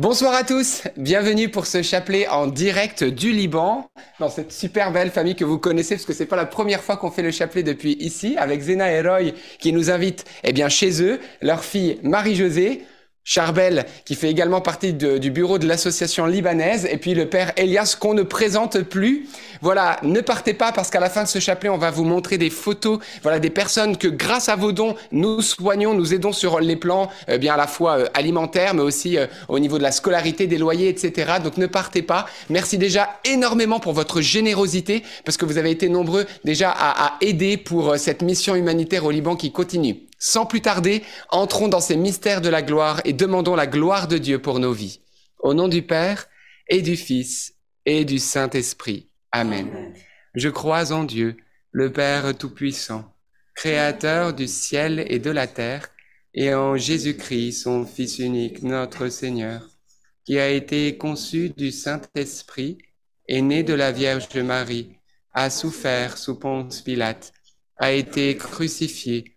Bonsoir à tous, bienvenue pour ce chapelet en direct du Liban, dans cette super belle famille que vous connaissez, parce que c'est pas la première fois qu'on fait le chapelet depuis ici, avec Zena et Roy qui nous invitent eh bien, chez eux, leur fille Marie-Josée, Charbel, qui fait également partie du bureau de l'association libanaise, et puis le père Elias qu'on ne présente plus. Voilà, ne partez pas parce qu'à la fin de ce chapelet, on va vous montrer des photos, voilà, des personnes que grâce à vos dons, nous soignons, nous aidons sur les plans, euh, bien à la fois euh, alimentaires, mais aussi euh, au niveau de la scolarité, des loyers, etc. Donc ne partez pas. Merci déjà énormément pour votre générosité, parce que vous avez été nombreux déjà à, à aider pour cette mission humanitaire au Liban qui continue. Sans plus tarder, entrons dans ces mystères de la gloire et demandons la gloire de Dieu pour nos vies. Au nom du Père et du Fils et du Saint-Esprit. Amen. Je crois en Dieu, le Père Tout-Puissant, Créateur du ciel et de la terre, et en Jésus-Christ, son Fils unique, notre Seigneur, qui a été conçu du Saint-Esprit, et né de la Vierge Marie, a souffert sous Ponce Pilate, a été crucifié,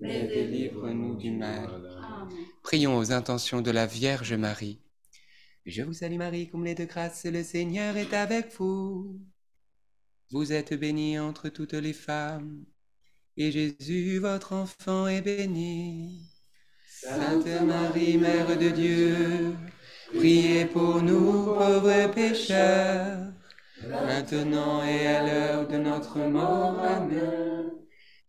mais délivre-nous du mal. Prions aux intentions de la Vierge Marie. Je vous salue Marie, comblée de grâce, le Seigneur est avec vous. Vous êtes bénie entre toutes les femmes, et Jésus, votre enfant, est béni. Sainte Marie, Mère de Dieu, priez pour nous pauvres pécheurs, maintenant et à l'heure de notre mort. Amen.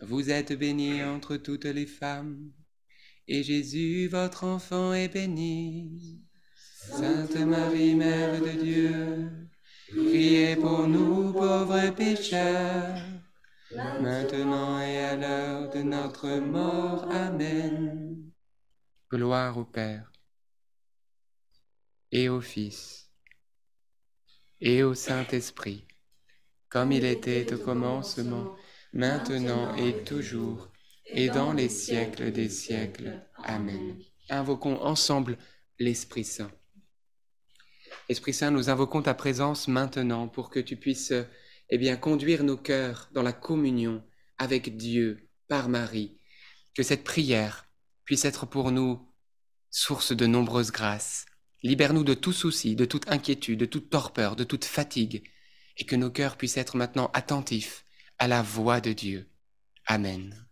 Vous êtes bénie entre toutes les femmes, et Jésus, votre enfant, est béni. Sainte Marie, Mère de Dieu, priez pour nous pauvres pécheurs, maintenant et à l'heure de notre mort. Amen. Gloire au Père, et au Fils, et au Saint-Esprit, comme il était au commencement maintenant et toujours, et dans les siècles des siècles. Amen. Invoquons ensemble l'Esprit Saint. Esprit Saint, nous invoquons ta présence maintenant pour que tu puisses eh bien, conduire nos cœurs dans la communion avec Dieu par Marie. Que cette prière puisse être pour nous source de nombreuses grâces. Libère-nous de tout souci, de toute inquiétude, de toute torpeur, de toute fatigue, et que nos cœurs puissent être maintenant attentifs à la voix de Dieu. Amen.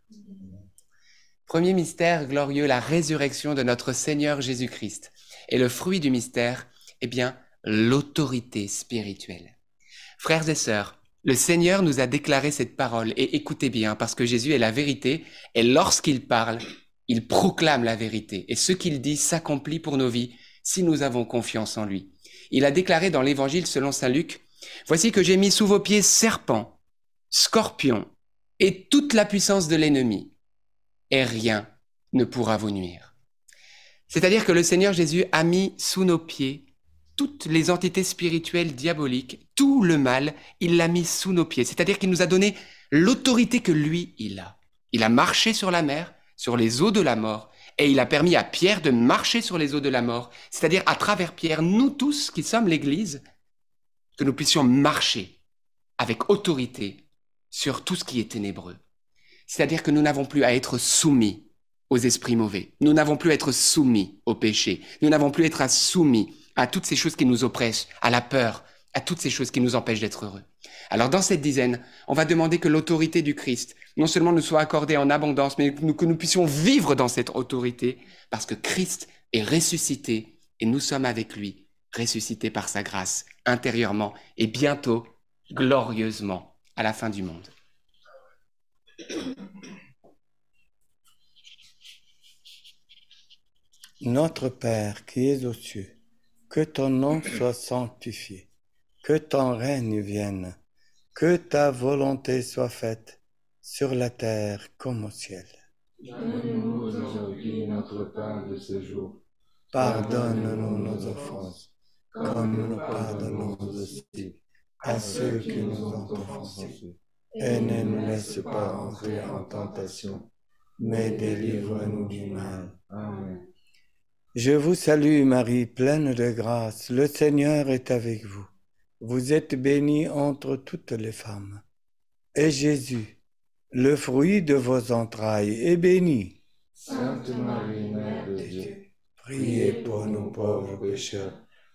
Premier mystère glorieux, la résurrection de notre Seigneur Jésus-Christ. Et le fruit du mystère, eh bien, l'autorité spirituelle. Frères et sœurs, le Seigneur nous a déclaré cette parole et écoutez bien parce que Jésus est la vérité et lorsqu'il parle, il proclame la vérité et ce qu'il dit s'accomplit pour nos vies si nous avons confiance en lui. Il a déclaré dans l'évangile selon Saint Luc, Voici que j'ai mis sous vos pieds serpents scorpion et toute la puissance de l'ennemi, et rien ne pourra vous nuire. C'est-à-dire que le Seigneur Jésus a mis sous nos pieds toutes les entités spirituelles diaboliques, tout le mal, il l'a mis sous nos pieds. C'est-à-dire qu'il nous a donné l'autorité que lui, il a. Il a marché sur la mer, sur les eaux de la mort, et il a permis à Pierre de marcher sur les eaux de la mort. C'est-à-dire à travers Pierre, nous tous qui sommes l'Église, que nous puissions marcher avec autorité sur tout ce qui est ténébreux. C'est-à-dire que nous n'avons plus à être soumis aux esprits mauvais. Nous n'avons plus à être soumis au péché. Nous n'avons plus à être soumis à toutes ces choses qui nous oppressent, à la peur, à toutes ces choses qui nous empêchent d'être heureux. Alors dans cette dizaine, on va demander que l'autorité du Christ non seulement nous soit accordée en abondance, mais que nous puissions vivre dans cette autorité, parce que Christ est ressuscité et nous sommes avec lui, ressuscités par sa grâce, intérieurement et bientôt, glorieusement, à la fin du monde. Notre Père qui es aux cieux, que ton nom soit sanctifié, que ton règne vienne, que ta volonté soit faite sur la terre comme au ciel. Donne-nous aujourd'hui notre pain de ce jour. Pardonne-nous nos offenses, comme nous pardonnons aussi à ceux qui nous ont offensés. Et ne nous laisse pas entrer en tentation, mais délivre-nous du mal. Amen. Je vous salue Marie, pleine de grâce, le Seigneur est avec vous. Vous êtes bénie entre toutes les femmes. Et Jésus, le fruit de vos entrailles, est béni. Sainte Marie, Mère de Dieu, priez pour nous pauvres pécheurs,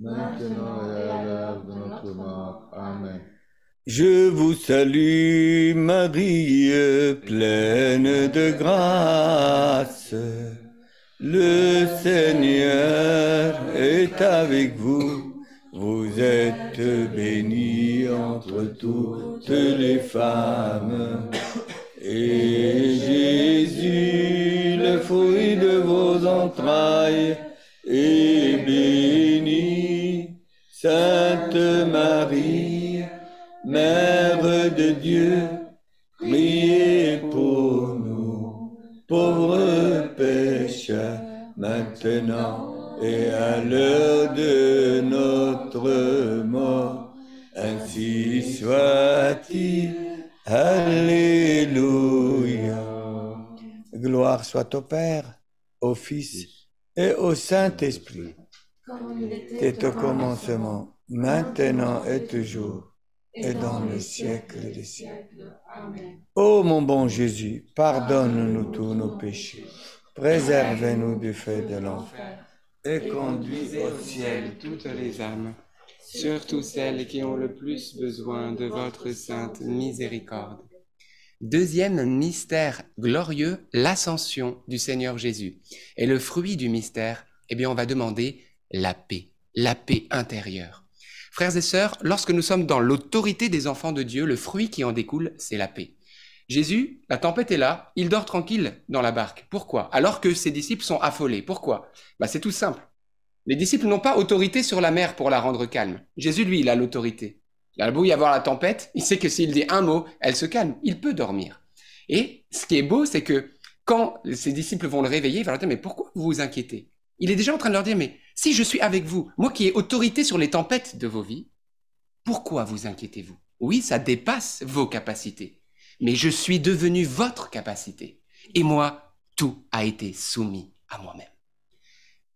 maintenant et à l'heure de notre mort. Amen. Je vous salue Marie, pleine de grâce. Le Seigneur est avec vous. Vous êtes bénie entre toutes les femmes. Et Jésus, le fruit de vos entrailles, Sainte Marie, Mère de Dieu, priez pour nous, pauvres pères maintenant et à l'heure de notre mort. Ainsi soit-il. Alléluia. Gloire soit au Père, au Fils et au Saint-Esprit. Comme il C'est au commencement, maintenant et toujours, et dans le siècle des siècles. Amen. Ô mon bon Jésus, pardonne-nous tous nos péchés, préservez-nous du feu de l'enfer, et conduisez au ciel toutes les âmes, surtout celles qui ont le plus besoin de votre sainte miséricorde. Deuxième mystère glorieux, l'ascension du Seigneur Jésus. Et le fruit du mystère, eh bien, on va demander la paix, la paix intérieure. Frères et sœurs, lorsque nous sommes dans l'autorité des enfants de Dieu, le fruit qui en découle, c'est la paix. Jésus, la tempête est là, il dort tranquille dans la barque. Pourquoi? Alors que ses disciples sont affolés. Pourquoi? Bah, C'est tout simple. Les disciples n'ont pas autorité sur la mer pour la rendre calme. Jésus, lui, il a l'autorité. Il a beau y avoir la tempête, il sait que s'il dit un mot, elle se calme. Il peut dormir. Et ce qui est beau, c'est que quand ses disciples vont le réveiller, il va leur dire, mais pourquoi vous vous inquiétez? Il est déjà en train de leur dire, mais si je suis avec vous, moi qui ai autorité sur les tempêtes de vos vies, pourquoi vous inquiétez-vous? Oui, ça dépasse vos capacités, mais je suis devenu votre capacité. Et moi, tout a été soumis à moi-même.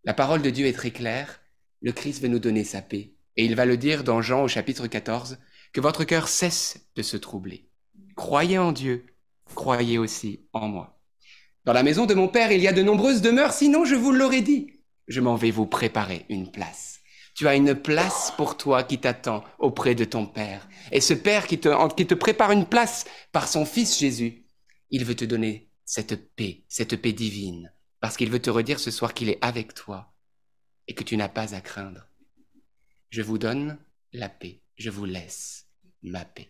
La parole de Dieu est très claire. Le Christ veut nous donner sa paix. Et il va le dire dans Jean au chapitre 14, que votre cœur cesse de se troubler. Croyez en Dieu, croyez aussi en moi. Dans la maison de mon Père, il y a de nombreuses demeures, sinon je vous l'aurais dit. Je m'en vais vous préparer une place. Tu as une place pour toi qui t'attend auprès de ton Père. Et ce Père qui te, prépare une place par son Fils Jésus, il veut te donner cette paix, cette paix divine, parce qu'il veut te redire ce soir qu'il est avec toi et que tu n'as pas à craindre. Je vous donne la paix, je vous laisse ma paix.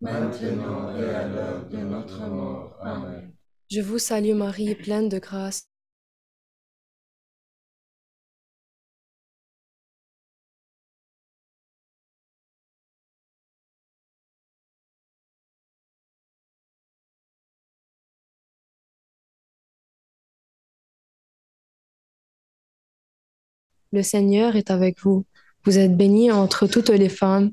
maintenant et à l'heure de notre mort. Amen. Je vous salue Marie, pleine de grâce. Le Seigneur est avec vous. Vous êtes bénie entre toutes les femmes,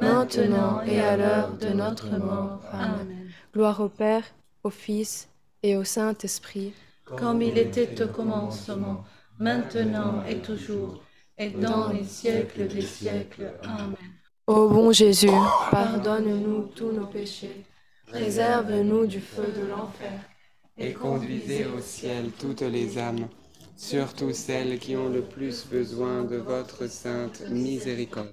maintenant et à l'heure de notre mort. Amen. Gloire au Père, au Fils et au Saint-Esprit. Comme il était au commencement, maintenant et toujours, et dans les siècles des siècles. Amen. Ô bon Jésus, pardonne-nous tous nos péchés, préserve-nous du feu de l'enfer, Et conduisez au ciel toutes les âmes, surtout celles qui ont le plus besoin de votre sainte miséricorde.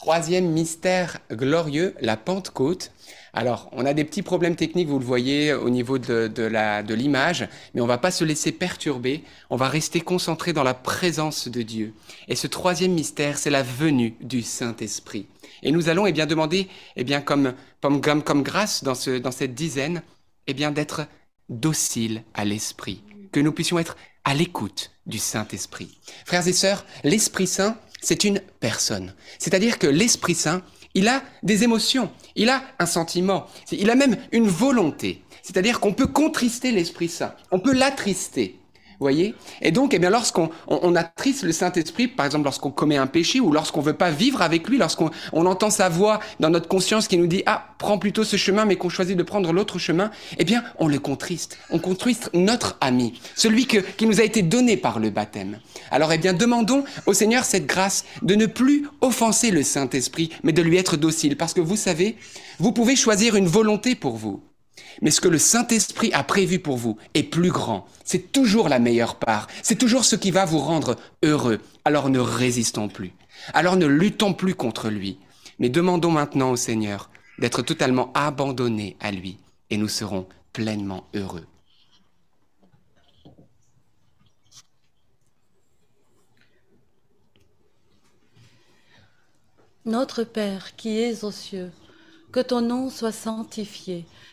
Troisième mystère glorieux, la Pentecôte. Alors, on a des petits problèmes techniques, vous le voyez, au niveau de, de la- de l'image, mais on va pas se laisser perturber, on va rester concentré dans la présence de Dieu. Et ce troisième mystère, c'est la venue du Saint-Esprit. Et nous allons eh bien, demander, eh bien, comme, comme, comme, comme grâce dans, ce, dans cette dizaine, eh bien, d'être docile à l'Esprit, que nous puissions être à l'écoute du Saint-Esprit. Frères et sœurs, l'Esprit Saint, c'est une personne. C'est-à-dire que l'Esprit Saint, il a des émotions, il a un sentiment, il a même une volonté. C'est-à-dire qu'on peut contrister l'Esprit Saint, on peut l'attrister. Voyez Et donc, eh bien, lorsqu'on on, on attriste le Saint-Esprit, par exemple lorsqu'on commet un péché ou lorsqu'on veut pas vivre avec lui, lorsqu'on on entend sa voix dans notre conscience qui nous dit ah prends plutôt ce chemin, mais qu'on choisit de prendre l'autre chemin, eh bien, on le contriste. On contriste notre ami, celui que, qui nous a été donné par le baptême. Alors, eh bien, demandons au Seigneur cette grâce de ne plus offenser le Saint-Esprit, mais de lui être docile, parce que vous savez, vous pouvez choisir une volonté pour vous. Mais ce que le Saint-Esprit a prévu pour vous est plus grand. C'est toujours la meilleure part. C'est toujours ce qui va vous rendre heureux. Alors ne résistons plus. Alors ne luttons plus contre lui. Mais demandons maintenant au Seigneur d'être totalement abandonnés à lui. Et nous serons pleinement heureux. Notre Père qui es aux cieux, que ton nom soit sanctifié,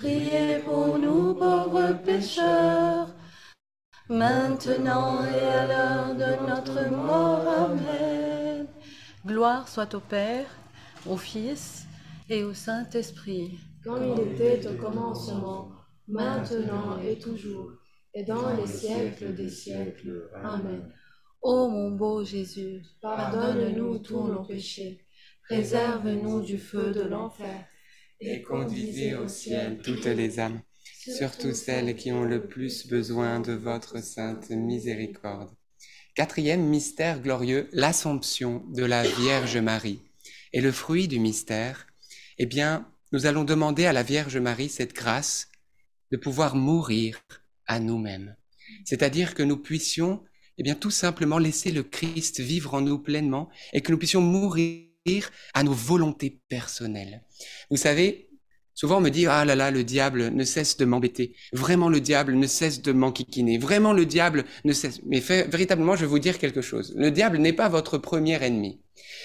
priez pour nous pauvres pécheurs, maintenant et à l'heure de notre mort. Amen. Gloire soit au Père, au Fils et au Saint-Esprit. Comme il était au commencement, maintenant et toujours, et dans les siècles des siècles. Amen. Ô mon beau Jésus, Pardonne-nous tous nos péchés, préserve-nous du feu de l'enfer, et conduisez au ciel toutes les âmes, surtout celles qui ont le plus besoin de votre sainte miséricorde. Quatrième mystère glorieux, l'Assomption de la Vierge Marie. Et le fruit du mystère, eh bien, nous allons demander à la Vierge Marie cette grâce de pouvoir mourir à nous-mêmes. C'est-à-dire que nous puissions, eh bien, tout simplement laisser le Christ vivre en nous pleinement et que nous puissions mourir à nos volontés personnelles. Vous savez, souvent on me dit, ah là là, le diable ne cesse de m'embêter. Vraiment, le diable ne cesse de m'enquiquiner. Vraiment, le diable ne cesse. Mais véritablement, je vais vous dire quelque chose. Le diable n'est pas votre premier ennemi.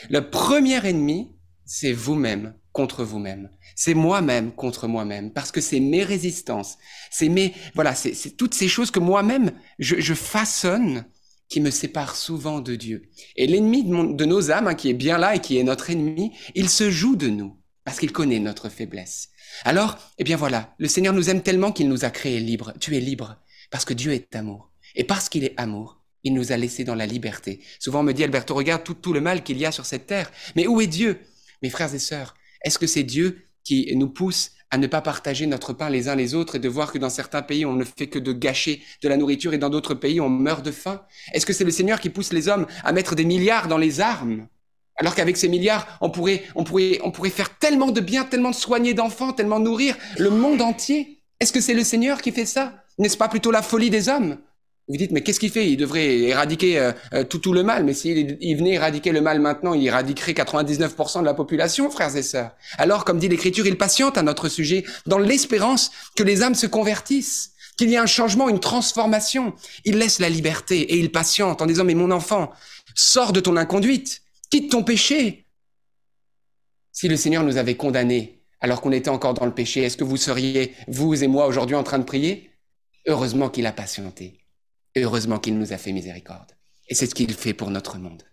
Le premier ennemi, c'est vous-même contre vous-même. C'est moi-même contre moi-même, parce que c'est mes résistances, c'est mes, voilà, c'est toutes ces choses que moi-même je, façonne qui me séparent souvent de Dieu. Et l'ennemi de, de, nos âmes, hein, qui est bien là et qui est notre ennemi, il se joue de nous, parce qu'il connaît notre faiblesse. Alors, eh bien voilà, le Seigneur nous aime tellement qu'il nous a créés libres. Tu es libre, parce que Dieu est amour. Et parce qu'il est amour, il nous a laissés dans la liberté. Souvent on me dit, Alberto, regarde tout, tout le mal qu'il y a sur cette terre. Mais où est Dieu? Mes frères et sœurs, est-ce que c'est Dieu qui nous pousse à ne pas partager notre pain les uns les autres et de voir que dans certains pays, on ne fait que de gâcher de la nourriture et dans d'autres pays, on meurt de faim. Est-ce que c'est le Seigneur qui pousse les hommes à mettre des milliards dans les armes? Alors qu'avec ces milliards, on pourrait, on, pourrait, on pourrait faire tellement de bien, tellement de soigner d'enfants, tellement nourrir le monde entier? Est-ce que c'est le Seigneur qui fait ça? N'est-ce pas plutôt la folie des hommes? Vous dites, mais qu'est-ce qu'il fait? Il devrait éradiquer euh, tout, tout le mal. Mais s'il il venait éradiquer le mal maintenant, il éradiquerait 99% de la population, frères et sœurs. Alors, comme dit l'Écriture, il patiente à notre sujet dans l'espérance que les âmes se convertissent, qu'il y ait un changement, une transformation. Il laisse la liberté et il patiente en disant, mais mon enfant, sors de ton inconduite, quitte ton péché. Si le Seigneur nous avait condamnés alors qu'on était encore dans le péché, est-ce que vous seriez, vous et moi, aujourd'hui en train de prier? Heureusement qu'il a patienté. Heureusement qu'il nous a fait miséricorde. Et c'est ce qu'il fait pour notre monde.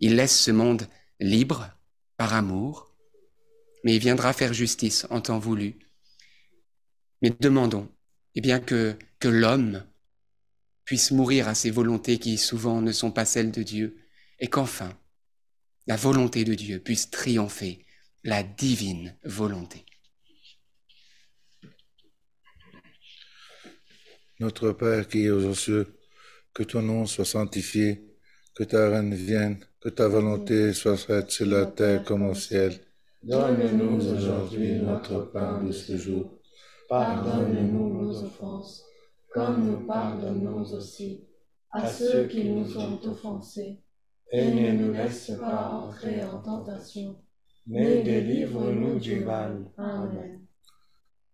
Il laisse ce monde libre par amour, mais il viendra faire justice en temps voulu. Mais demandons, eh bien, que, que l'homme puisse mourir à ses volontés qui souvent ne sont pas celles de Dieu, et qu'enfin, la volonté de Dieu puisse triompher la divine volonté. Notre Père qui es aux cieux, que ton nom soit sanctifié, que ta règne vienne, que ta volonté soit faite sur la terre comme au ciel. Donne-nous aujourd'hui notre pain de ce jour. Pardonne-nous nos offenses, comme nous pardonnons aussi à ceux qui nous ont offensés. Et ne nous laisse pas entrer en tentation, mais délivre-nous du mal. Amen.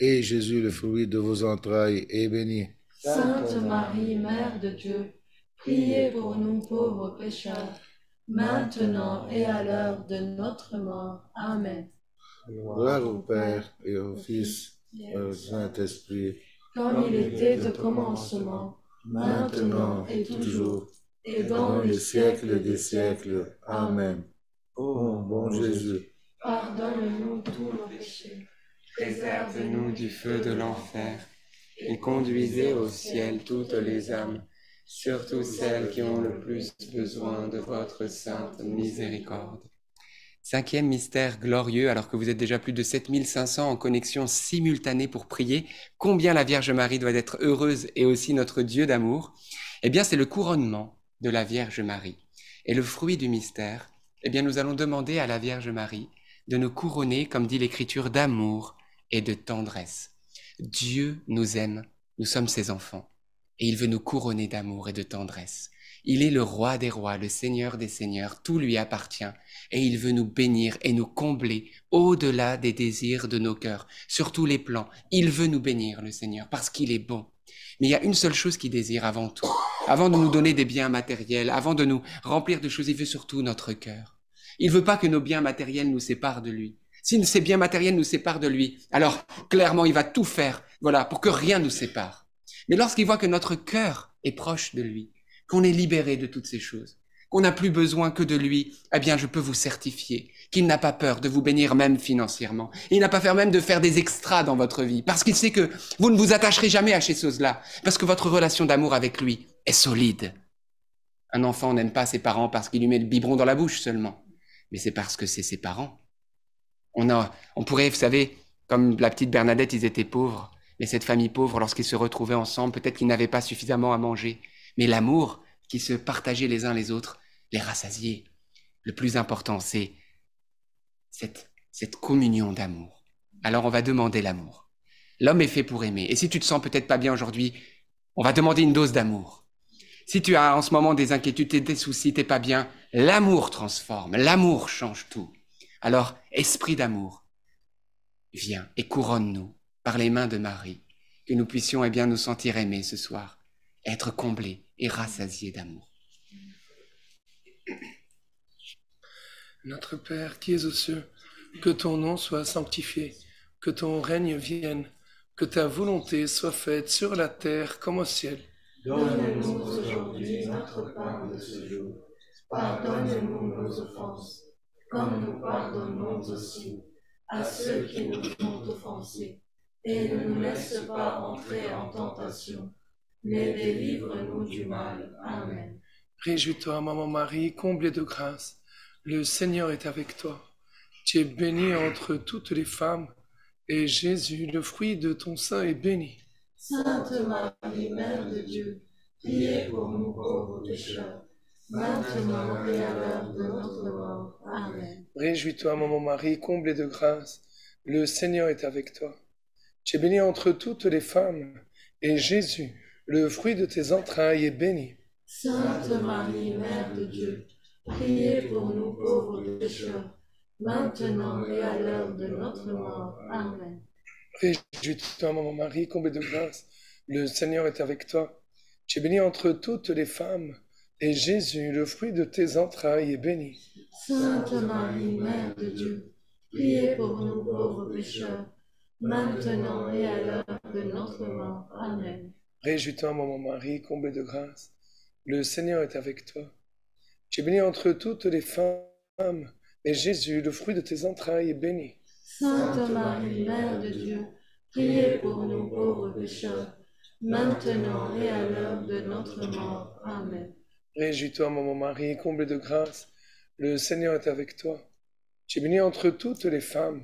et Jésus, le fruit de vos entrailles, est béni. Sainte Marie, Mère de Dieu, priez pour nous pauvres pécheurs, maintenant et à l'heure de notre mort. Amen. Gloire au Père et au Fils et au Saint-Esprit, Comme il était au commencement, maintenant et toujours, et dans les siècles des siècles. Amen. Ô mon bon Jésus, Pardonne-nous tous nos péchés, Préservez-nous du feu de l'enfer et conduisez au ciel toutes les âmes, surtout celles qui ont le plus besoin de votre sainte miséricorde. Cinquième mystère glorieux, alors que vous êtes déjà plus de 7500 en connexion simultanée pour prier, combien la Vierge Marie doit être heureuse et aussi notre Dieu d'amour? Eh bien, c'est le couronnement de la Vierge Marie. Et le fruit du mystère, eh bien, nous allons demander à la Vierge Marie de nous couronner, comme dit l'Écriture, d'amour et de tendresse. Dieu nous aime, nous sommes ses enfants, et il veut nous couronner d'amour et de tendresse. Il est le roi des rois, le seigneur des seigneurs, tout lui appartient, et il veut nous bénir et nous combler au-delà des désirs de nos cœurs, sur tous les plans. Il veut nous bénir, le Seigneur, parce qu'il est bon. Mais il y a une seule chose qu'il désire avant tout. Avant de nous donner des biens matériels, avant de nous remplir de choses, il veut surtout notre cœur. Il veut pas que nos biens matériels nous séparent de lui. Si ces biens matériels nous séparent de lui, alors clairement il va tout faire, voilà, pour que rien nous sépare. Mais lorsqu'il voit que notre cœur est proche de lui, qu'on est libéré de toutes ces choses, qu'on n'a plus besoin que de lui, eh bien je peux vous certifier qu'il n'a pas peur de vous bénir même financièrement. Il n'a pas peur même de faire des extras dans votre vie, parce qu'il sait que vous ne vous attacherez jamais à ces choses-là, parce que votre relation d'amour avec lui est solide. Un enfant n'aime pas ses parents parce qu'il lui met le biberon dans la bouche seulement, mais c'est parce que c'est ses parents. On, a, on pourrait, vous savez, comme la petite Bernadette, ils étaient pauvres, mais cette famille pauvre, lorsqu'ils se retrouvaient ensemble, peut-être qu'ils n'avaient pas suffisamment à manger, mais l'amour qui se partageait les uns les autres les rassasiait. Le plus important, c'est cette, cette communion d'amour. Alors on va demander l'amour. L'homme est fait pour aimer. Et si tu te sens peut-être pas bien aujourd'hui, on va demander une dose d'amour. Si tu as en ce moment des inquiétudes, des soucis, t'es pas bien, l'amour transforme, l'amour change tout. Alors, esprit d'amour, viens et couronne-nous par les mains de Marie, que nous puissions eh bien, nous sentir aimés ce soir, être comblés et rassasiés d'amour. Notre Père qui es aux cieux, que ton nom soit sanctifié, que ton règne vienne, que ta volonté soit faite sur la terre comme au ciel. Donne-nous aujourd'hui notre pain de ce jour. Pardonne-nous nos offenses, comme nous pardonnons aussi à ceux qui nous ont offensés. Et ne nous laisse pas entrer en tentation, mais délivre-nous du mal. Amen. Réjouis-toi, Maman Marie, comblée de grâce. Le Seigneur est avec toi. Tu es bénie entre toutes les femmes, et Jésus, le fruit de ton sein, est béni. Sainte Marie, Mère de Dieu, priez pour nous pauvres pécheurs, maintenant et à l'heure de notre mort. Amen. Réjouis-toi, Maman Marie, comblée de grâce. Le Seigneur est avec toi. Tu es bénie entre toutes les femmes, et Jésus, le fruit de tes entrailles, est béni. Sainte Marie, Mère de Dieu, priez pour nous pauvres pécheurs, maintenant et à l'heure de notre mort. Amen. Réjouis-toi, Maman Marie, comblée de grâce. Le Seigneur est avec toi. Tu es bénie entre toutes les femmes, et Jésus, le fruit de tes entrailles, est béni. Sainte Marie, Mère de Dieu, priez pour nous pauvres pécheurs, maintenant et à l'heure de notre mort. Amen. Réjouis-toi, Maman Marie, comblée de grâce. Le Seigneur est avec toi. Tu es bénie entre toutes les femmes, et Jésus, le fruit de tes entrailles, est béni. Sainte Marie, Mère de Dieu, priez pour nous pauvres pécheurs, maintenant et à l'heure de notre mort. Amen. Réjouis-toi, Maman Marie, comblée de grâce. Le Seigneur est avec toi. Tu es bénie entre toutes les femmes,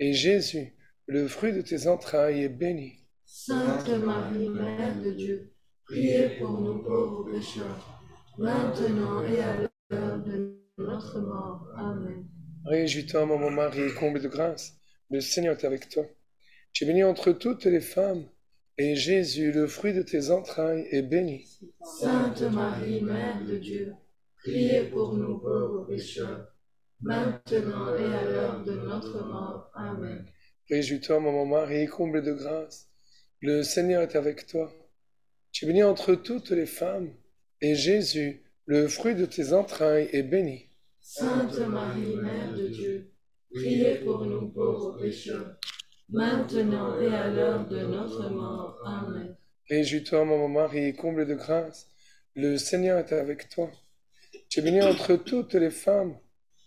et Jésus, le fruit de tes entrailles, est béni. Sainte Marie, Mère de Dieu, priez pour nous pauvres pécheurs, maintenant et à l'heure de notre mort. Amen. Réjouis-toi, Maman Marie, comblée de grâce. Le Seigneur est avec toi. Tu es bénie entre toutes les femmes, et Jésus, le fruit de tes entrailles, est béni. Sainte Marie, Mère de Dieu, priez pour nous pauvres pécheurs, maintenant et à l'heure de notre mort. Amen. Réjouis-toi, Maman Marie, comblée de grâce. Le Seigneur est avec toi. Tu es bénie entre toutes les femmes, et Jésus, le fruit de tes entrailles, est béni. Sainte Marie, Mère de Dieu, priez pour nous pauvres pécheurs, maintenant et à l'heure de notre mort. Amen. Réjouis-toi, Maman Marie, comblée de grâce. Le Seigneur est avec toi. Tu es bénie entre toutes les femmes,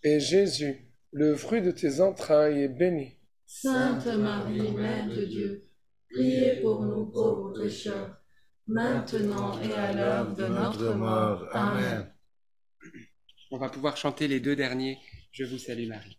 et Jésus, le fruit de tes entrailles, est béni. Sainte Marie, Mère de Dieu, priez pour nous pauvres pécheurs, maintenant et à l'heure de notre mort. Amen. On va pouvoir chanter les deux derniers. Je vous salue Marie.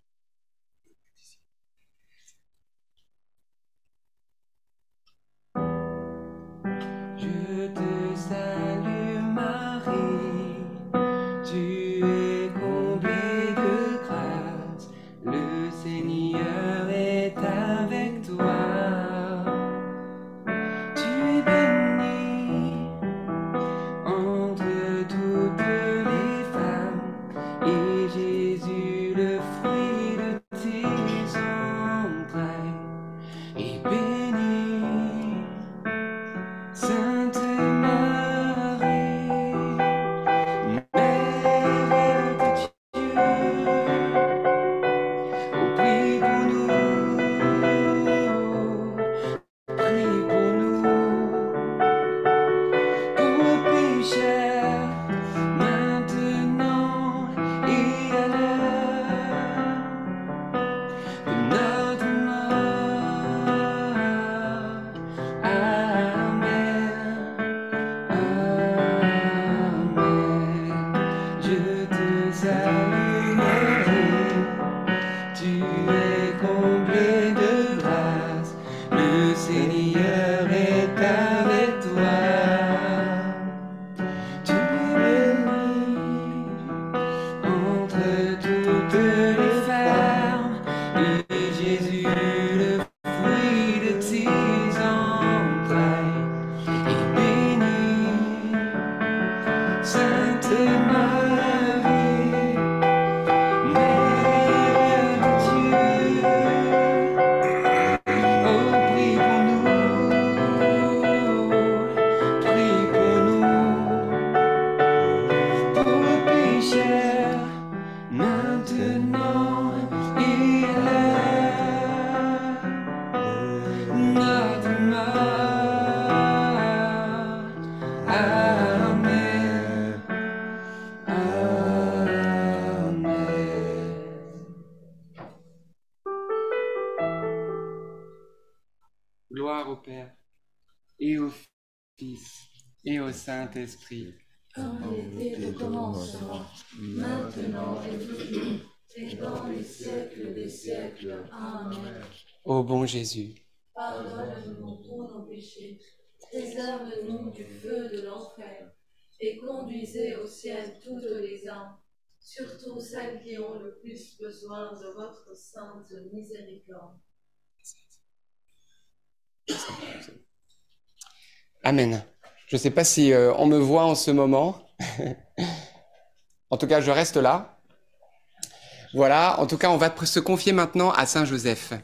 Saint-Esprit. Comme il était au commencement, maintenant et toujours, et dans les siècles des siècles. Amen. Ô bon Jésus, Pardonne-nous tous nos péchés, préserve-nous du feu de l'enfer, et conduisez au ciel toutes les âmes, surtout celles qui ont le plus besoin de votre sainte miséricorde. Amen. Je ne sais pas si euh, on me voit en ce moment. en tout cas, je reste là. Voilà, en tout cas, on va se confier maintenant à Saint Joseph.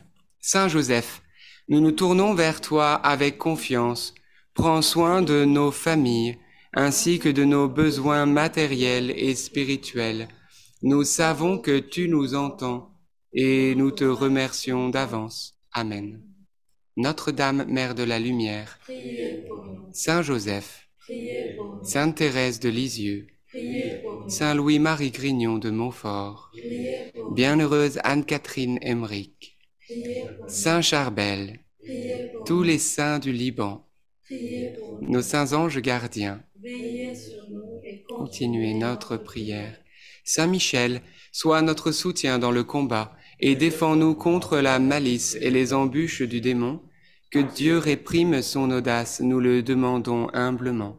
Saint Joseph, nous nous tournons vers toi avec confiance. Prends soin de nos familles ainsi que de nos besoins matériels et spirituels. Nous savons que tu nous entends et nous te remercions d'avance. Amen. Notre-Dame, Mère de la Lumière, Priez pour nous, Saint Joseph, priez pour nous, Sainte Thérèse de Lisieux, priez pour nous, Saint Louis-Marie Grignon de Montfort, priez pour nous, Bienheureuse Anne-Catherine Emmerich, Saint Charbel, priez pour tous les saints du Liban, priez pour nous, nos saints anges gardiens, veillez sur nous et continuez notre prière. Saint Michel, sois notre soutien dans le combat et défends-nous contre la malice et les embûches du démon. Dieu réprime son audace, nous le demandons humblement.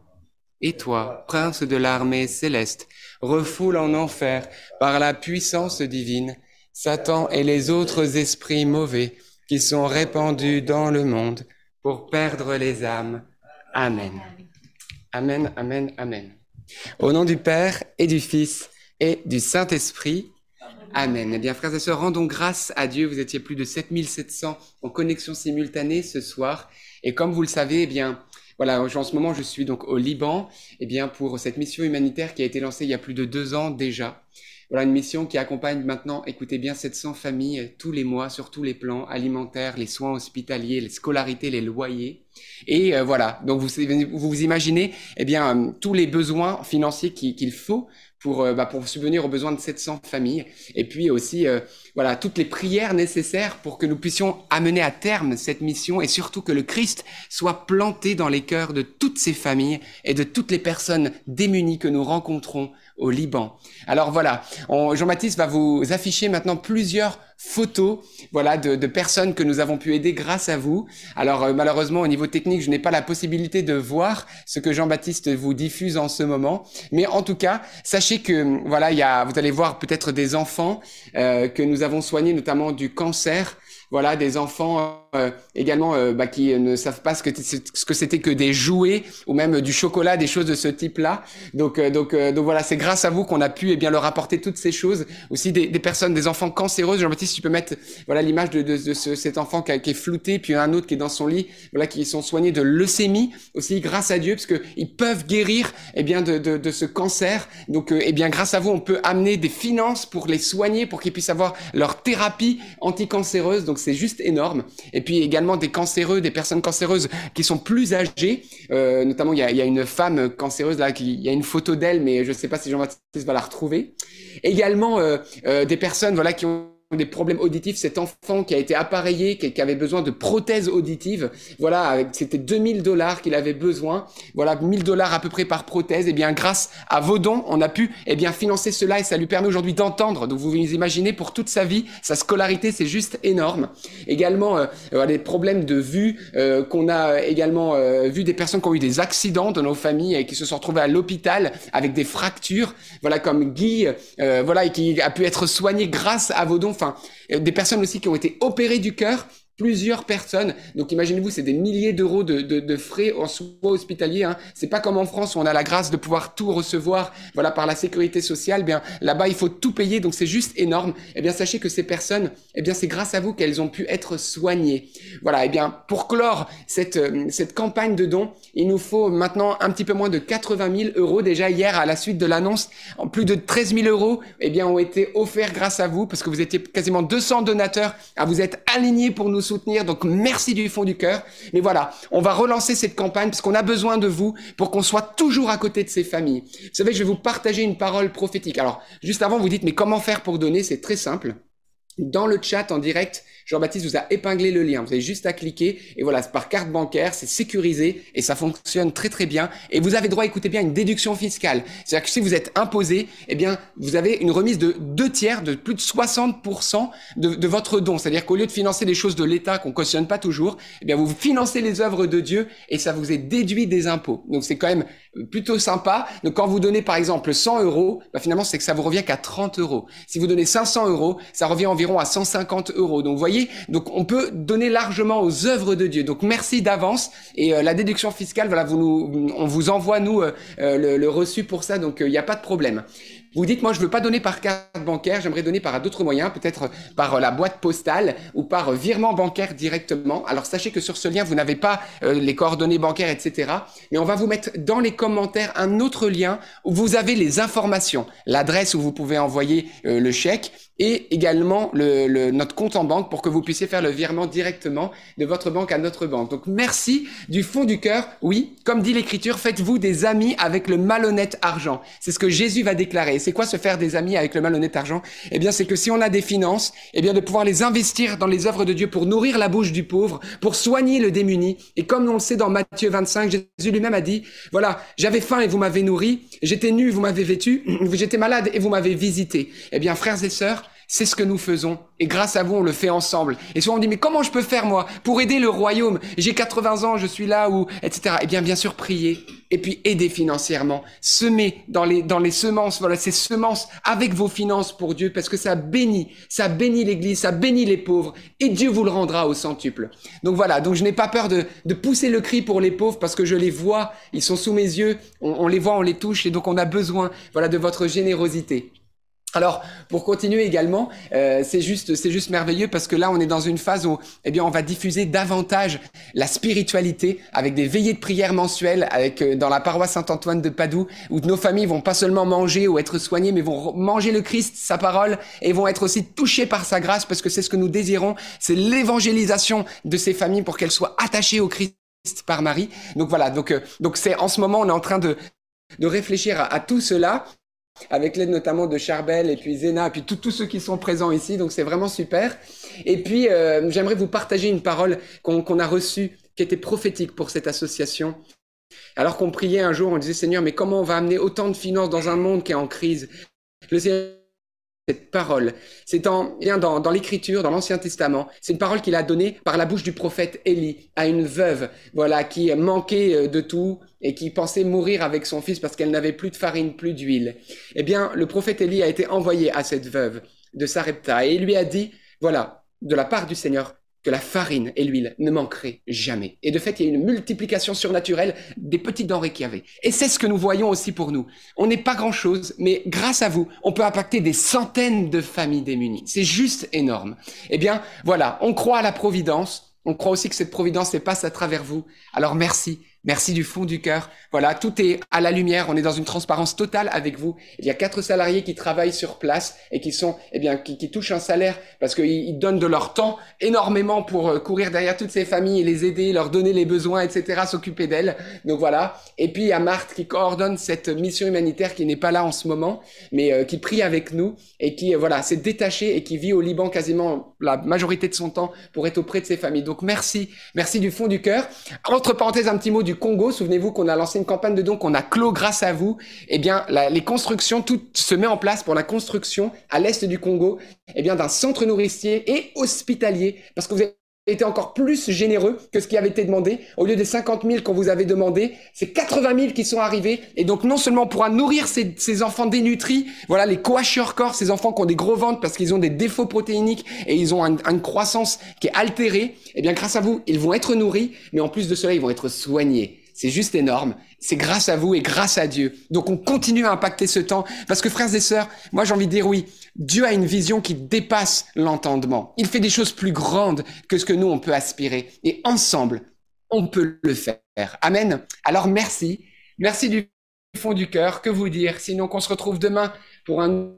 Et toi, prince de l'armée céleste, refoule en enfer par la puissance divine Satan et les autres esprits mauvais qui sont répandus dans le monde pour perdre les âmes. Amen. Amen, amen, amen. Au nom du Père et du Fils et du Saint-Esprit. Amen. Eh bien, frères et sœurs, rendons grâce à Dieu. Vous étiez plus de 7700 en connexion simultanée ce soir. Et comme vous le savez, eh bien, voilà, en ce moment, je suis donc au Liban, eh bien, pour cette mission humanitaire qui a été lancée il y a plus de deux ans déjà. Voilà une mission qui accompagne maintenant, écoutez bien, 700 familles tous les mois sur tous les plans, alimentaires, les soins hospitaliers, les scolarités, les loyers. Et euh, voilà, donc vous vous, vous imaginez, eh bien, euh, tous les besoins financiers qui- qu'il faut pour, euh, bah, pour subvenir aux besoins de 700 familles. Et puis aussi, euh, voilà, toutes les prières nécessaires pour que nous puissions amener à terme cette mission et surtout que le Christ soit planté dans les cœurs de toutes ces familles et de toutes les personnes démunies que nous rencontrons au Liban. Alors voilà, Jean-Baptiste va vous afficher maintenant plusieurs photos, voilà, de, personnes que nous avons pu aider grâce à vous. Alors euh, malheureusement au niveau technique, je n'ai pas la possibilité de voir ce que Jean-Baptiste vous diffuse en ce moment, mais en tout cas, sachez que voilà, il y a, vous allez voir peut-être des enfants euh, que nous avons soignés, notamment du cancer. Voilà, des enfants euh, également euh, bah, qui ne savent pas ce que ce que c'était que des jouets ou même du chocolat, des choses de ce type-là. Donc, euh, donc, euh, donc voilà, c'est grâce à vous qu'on a pu eh bien leur apporter toutes ces choses. Aussi des, des personnes, des enfants cancéreuses. Jean-Baptiste, tu peux mettre voilà l'image de, de, de ce, cet enfant qui, a- est flouté, puis un autre qui est dans son lit. Voilà, qui sont soignés de leucémie aussi grâce à Dieu, parce que ils peuvent guérir eh bien de, de, de ce cancer. Donc, euh, eh bien grâce à vous, on peut amener des finances pour les soigner, pour qu'ils puissent avoir leur thérapie anticancéreuse. Donc c'est juste énorme. Et puis également des cancéreux, des personnes cancéreuses qui sont plus âgées. Euh, notamment, il y a, une femme cancéreuse là, il y a une photo d'elle, mais je ne sais pas si Jean-Baptiste va la retrouver. Également euh, euh, des personnes voilà qui ont des problèmes auditifs, cet enfant qui a été appareillé, qui, avait besoin de prothèses auditives, voilà, avec- c'était 2000 dollars qu'il avait besoin, voilà, 1000 dollars à peu près par prothèse, et bien grâce à vos dons, on a pu eh bien financer cela et ça lui permet aujourd'hui d'entendre. Donc vous imaginez pour toute sa vie, sa scolarité, c'est juste énorme. Également euh, des problèmes de vue euh, qu'on a également euh, vu des personnes qui ont eu des accidents dans nos familles et qui se sont retrouvées à l'hôpital avec des fractures, voilà comme Guy, euh, voilà et qui a pu être soigné grâce à vos dons. Enfin, euh, des personnes aussi qui ont été opérées du cœur. Plusieurs personnes, donc imaginez-vous, c'est des milliers d'euros de, frais en soins hospitaliers. Hein. C'est pas comme en France où on a la grâce de pouvoir tout recevoir, voilà, par la sécurité sociale. Bien là-bas, il faut tout payer, donc c'est juste énorme. Eh bien, sachez que ces personnes, eh bien, c'est grâce à vous qu'elles ont pu être soignées. Voilà. Eh bien, pour clore cette euh, campagne de dons, il nous faut maintenant un petit peu moins de 80 000 euros déjà hier à la suite de l'annonce. Plus de 13 000 euros, eh bien, ont été offerts grâce à vous parce que vous étiez quasiment 200 donateurs à vous être alignés pour nous soutenir. Donc merci du fond du cœur. Mais voilà, on va relancer cette campagne parce qu'on a besoin de vous pour qu'on soit toujours à côté de ces familles. Vous savez, je vais vous partager une parole prophétique. Alors, juste avant, vous dites, mais comment faire pour donner? C'est très simple. Dans le chat en direct, Jean-Baptiste vous a épinglé le lien. Vous avez juste à cliquer et voilà, c'est par carte bancaire, c'est sécurisé et ça fonctionne très très bien. Et vous avez droit, écoutez bien, une déduction fiscale. C'est-à-dire que si vous êtes imposé, eh bien, vous avez une remise de deux tiers, de plus de 60% de, de votre don. C'est-à-dire qu'au lieu de financer des choses de l'État qu'on cautionne pas toujours, eh bien, vous financez les œuvres de Dieu et ça vous est déduit des impôts. Donc c'est quand même plutôt sympa. Donc quand vous donnez par exemple 100 euros, bah, finalement c'est que ça vous revient qu'à 30 euros. Si vous donnez 500 euros, ça revient environ à 150 euros. Donc vous voyez donc on peut donner largement aux œuvres de Dieu. Donc merci d'avance et euh, la déduction fiscale, voilà, nous, on vous envoie nous euh, euh, le, reçu pour ça, donc il n'y a pas de problème. Vous dites, moi, je veux pas donner par carte bancaire, j'aimerais donner par d'autres moyens, peut-être par la boîte postale ou par virement bancaire directement. Alors, sachez que sur ce lien, vous n'avez pas les coordonnées bancaires, etc. Mais on va vous mettre dans les commentaires un autre lien où vous avez les informations, l'adresse où vous pouvez envoyer le chèque et également le, notre compte en banque pour que vous puissiez faire le virement directement de votre banque à notre banque. Donc merci du fond du cœur. Oui, comme dit l'Écriture, faites-vous des amis avec le malhonnête argent. C'est ce que Jésus va déclarer. C'est quoi se faire des amis avec le malhonnête argent? Eh bien, c'est que si on a des finances, eh bien de pouvoir les investir dans les œuvres de Dieu pour nourrir la bouche du pauvre, pour soigner le démuni. Et comme on le sait dans Matthieu 25, Jésus lui-même a dit, voilà, j'avais faim et vous m'avez nourri, j'étais nu, vous m'avez vêtu, j'étais malade et vous m'avez visité. Eh bien, frères et sœurs, c'est ce que nous faisons. Et grâce à vous, on le fait ensemble. Et souvent on dit, mais comment je peux faire moi pour aider le royaume? J'ai 80 ans, je suis là, ou etc. Eh bien, bien sûr, prier. Et puis aider financièrement. Semer dans les, dans les semences, voilà, ces semences avec vos finances pour Dieu, parce que ça bénit. Ça bénit l'église, ça bénit les pauvres. Et Dieu vous le rendra au centuple. Donc voilà, donc je n'ai pas peur de, de pousser le cri pour les pauvres parce que je les vois. Ils sont sous mes yeux. On, on les voit, on les touche. Et donc on a besoin, voilà, de votre générosité. Alors, pour continuer également, euh, c'est juste, c'est juste merveilleux parce que là, on est dans une phase où, eh bien, on va diffuser davantage la spiritualité avec des veillées de prière mensuelles, avec euh, dans la paroisse Saint-Antoine de Padoue, où nos familles vont pas seulement manger ou être soignées, mais vont manger le Christ, sa parole, et vont être aussi touchées par sa grâce, parce que c'est ce que nous désirons, c'est l'évangélisation de ces familles pour qu'elles soient attachées au Christ par Marie. Donc voilà, donc euh, donc c'est en ce moment, on est en train de de réfléchir à, à tout cela avec l'aide notamment de Charbel et puis Zena, et puis tous ceux qui sont présents ici, donc c'est vraiment super. Et puis euh, j'aimerais vous partager une parole qu'on a reçue, qui était prophétique pour cette association. Alors qu'on priait un jour, on disait Seigneur, mais comment on va amener autant de finances dans un monde qui est en crise? Le Seigneur cette parole. C'est dans l'écriture, dans l'Ancien Testament. C'est une parole qu'il a donnée par la bouche du prophète Élie à une veuve, voilà, qui manquait euh, de tout et qui pensait mourir avec son fils parce qu'elle n'avait plus de farine, plus d'huile. Eh bien, le prophète Élie a été envoyé à cette veuve de Sarepta et il lui a dit, voilà, de la part du Seigneur, que la farine et l'huile ne manqueraient jamais. Et de fait, il y a une multiplication surnaturelle des petites denrées qu'il y avait. Et c'est ce que nous voyons aussi pour nous. On n'est pas grand-chose, mais grâce à vous, on peut impacter des centaines de familles démunies. C'est juste énorme. Eh bien, voilà, on croit à la providence. On croit aussi que cette providence se passe à travers vous. Alors merci Merci du fond du cœur. Voilà, tout est à la lumière. On est dans une transparence totale avec vous. Il y a quatre salariés qui travaillent sur place et qui sont, eh bien, qui, touchent un salaire parce qu'ils donnent de leur temps énormément pour euh, courir derrière toutes ces familles et les aider, leur donner les besoins, etc., s'occuper d'elles. Donc voilà. Et puis il y a Marthe qui coordonne cette mission humanitaire qui n'est pas là en ce moment, mais euh, qui prie avec nous et qui, euh, voilà, s'est détachée et qui vit au Liban quasiment la majorité de son temps pour être auprès de ses familles. Donc merci, merci du fond du cœur. Entre parenthèses, un petit mot du Congo, souvenez-vous qu'on a lancé une campagne de dons qu'on a clos grâce à vous. Eh bien, les constructions, tout se met en place pour la construction à l'est du Congo, eh bien, d'un centre nourricier et hospitalier, parce que vous avez été encore plus généreux que ce qui avait été demandé. Au lieu des 50 000 qu'on vous avait demandé, c'est 80 000 qui sont arrivés. Et donc, non seulement on pourra nourrir ces, enfants dénutris, voilà, les corps, ces enfants qui ont des gros ventres parce qu'ils ont des défauts protéiniques et ils ont une croissance qui est altérée. Eh bien, grâce à vous, ils vont être nourris, mais en plus de cela, ils vont être soignés. C'est juste énorme. C'est grâce à vous et grâce à Dieu. Donc on continue à impacter ce temps parce que frères et sœurs, moi j'ai envie de dire oui, Dieu a une vision qui dépasse l'entendement. Il fait des choses plus grandes que ce que nous on peut aspirer et ensemble, on peut le faire. Amen. Alors merci. Merci du fond du cœur. Que vous dire? Sinon qu'on se retrouve demain pour un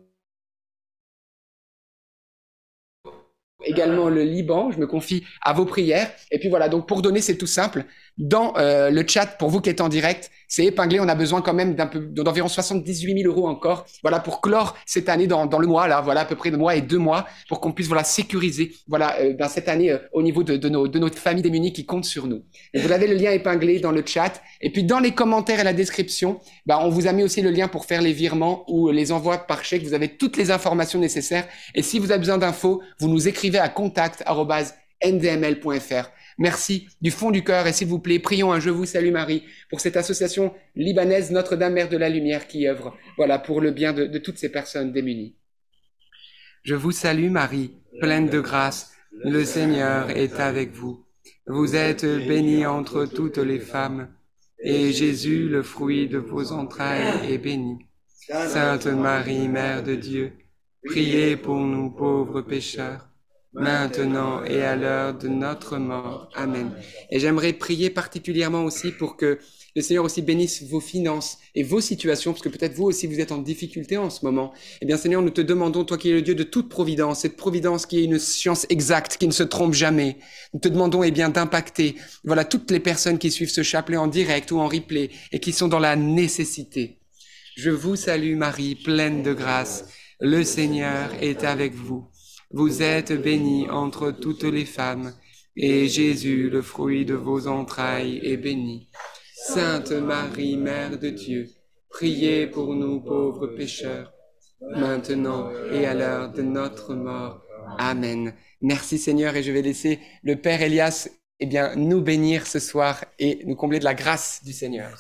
également le Liban. Je me confie à vos prières. Et puis voilà, donc pour donner, c'est tout simple. Dans euh, le chat, pour vous qui êtes en direct, c'est épinglé. On a besoin quand même d'environ 78 000 euros encore. Voilà, pour clore cette année dans, dans le mois, là, voilà, à peu près de mois et deux mois, pour qu'on puisse, voilà, sécuriser, voilà, euh, dans cette année, euh, au niveau de, de, nos, de notre famille démunie qui compte sur nous. Vous avez le lien épinglé dans le chat. Et puis, dans les commentaires et la description, bah, on vous a mis aussi le lien pour faire les virements ou les envois par chèque. Vous avez toutes les informations nécessaires. Et si vous avez besoin d'infos, vous nous écrivez à contact.ndml.fr. Merci du fond du cœur et s'il vous plaît, prions un Je vous salue Marie pour cette association libanaise Notre-Dame Mère de la Lumière qui œuvre, voilà, pour le bien de, de toutes ces personnes démunies. Je vous salue Marie, pleine de grâce, le Seigneur est avec vous. Vous êtes bénie entre toutes les femmes, et Jésus, le fruit de vos entrailles, est béni. Sainte Marie, Mère de Dieu, priez pour nous pauvres pécheurs, maintenant et à l'heure de notre mort. Amen. Et j'aimerais prier particulièrement aussi pour que le Seigneur aussi bénisse vos finances et vos situations, parce que peut-être vous aussi vous êtes en difficulté en ce moment. Eh bien Seigneur, nous te demandons, toi qui es le Dieu de toute providence, cette providence qui est une science exacte, qui ne se trompe jamais. Nous te demandons eh bien d'impacter, voilà, toutes les personnes qui suivent ce chapelet en direct ou en replay et qui sont dans la nécessité. Je vous salue Marie, pleine de grâce. Le Seigneur est avec vous. Vous êtes bénie entre toutes les femmes, et Jésus, le fruit de vos entrailles, est béni. Sainte Marie, Mère de Dieu, priez pour nous pauvres pécheurs, maintenant et à l'heure de notre mort. Amen. Merci Seigneur, et je vais laisser le Père Elias eh bien, nous bénir ce soir et nous combler de la grâce du Seigneur.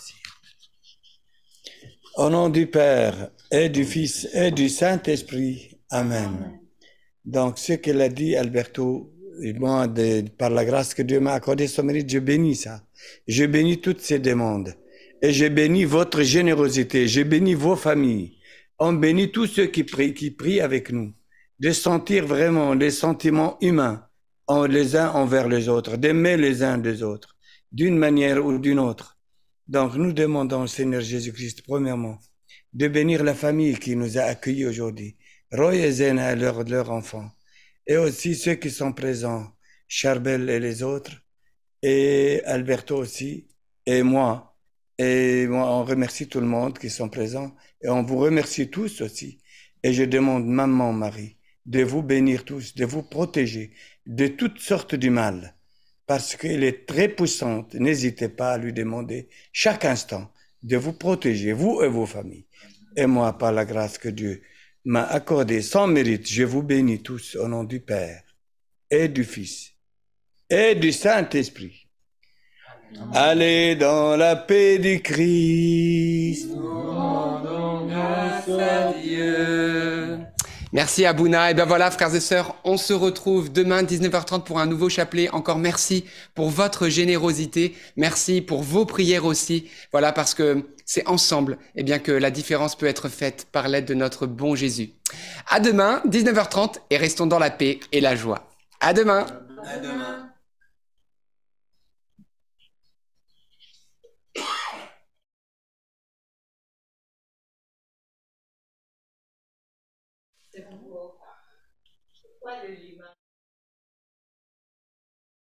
Au nom du Père et du Fils et du Saint-Esprit. Amen. Donc, ce qu'il a dit, Alberto, moi, par la grâce que Dieu m'a accordé son mérite, je bénis ça. Je bénis toutes ces demandes. Et je bénis votre générosité. Je bénis vos familles. On bénit tous ceux qui prient, avec nous. De sentir vraiment les sentiments humains les uns envers les autres, d'aimer les uns des autres, d'une manière ou d'une autre. Donc, nous demandons au Seigneur Jésus-Christ, premièrement, de bénir la famille qui nous a accueillis aujourd'hui, Roy et Zena et leurs leur enfants, et aussi ceux qui sont présents, Charbel et les autres, et Alberto aussi, et moi. Et moi, on remercie tout le monde qui sont présents, et on vous remercie tous aussi. Et je demande, Maman Marie, de vous bénir tous, de vous protéger de toutes sortes du mal parce qu'elle est très puissante. N'hésitez pas à lui demander chaque instant de vous protéger, vous et vos familles. Et moi, par la grâce que Dieu m'a accordée sans mérite, je vous bénis tous au nom du Père et du Fils et du Saint-Esprit. Allez dans la paix du Christ. grâce à Dieu. Merci Abouna. Et bien voilà, frères et sœurs, on se retrouve demain 19h30 pour un nouveau chapelet. Encore merci pour votre générosité. Merci pour vos prières aussi. Voilà, parce que c'est ensemble, eh bien, que la différence peut être faite par l'aide de notre bon Jésus. À demain, 19h30, et restons dans la paix et la joie. À demain. À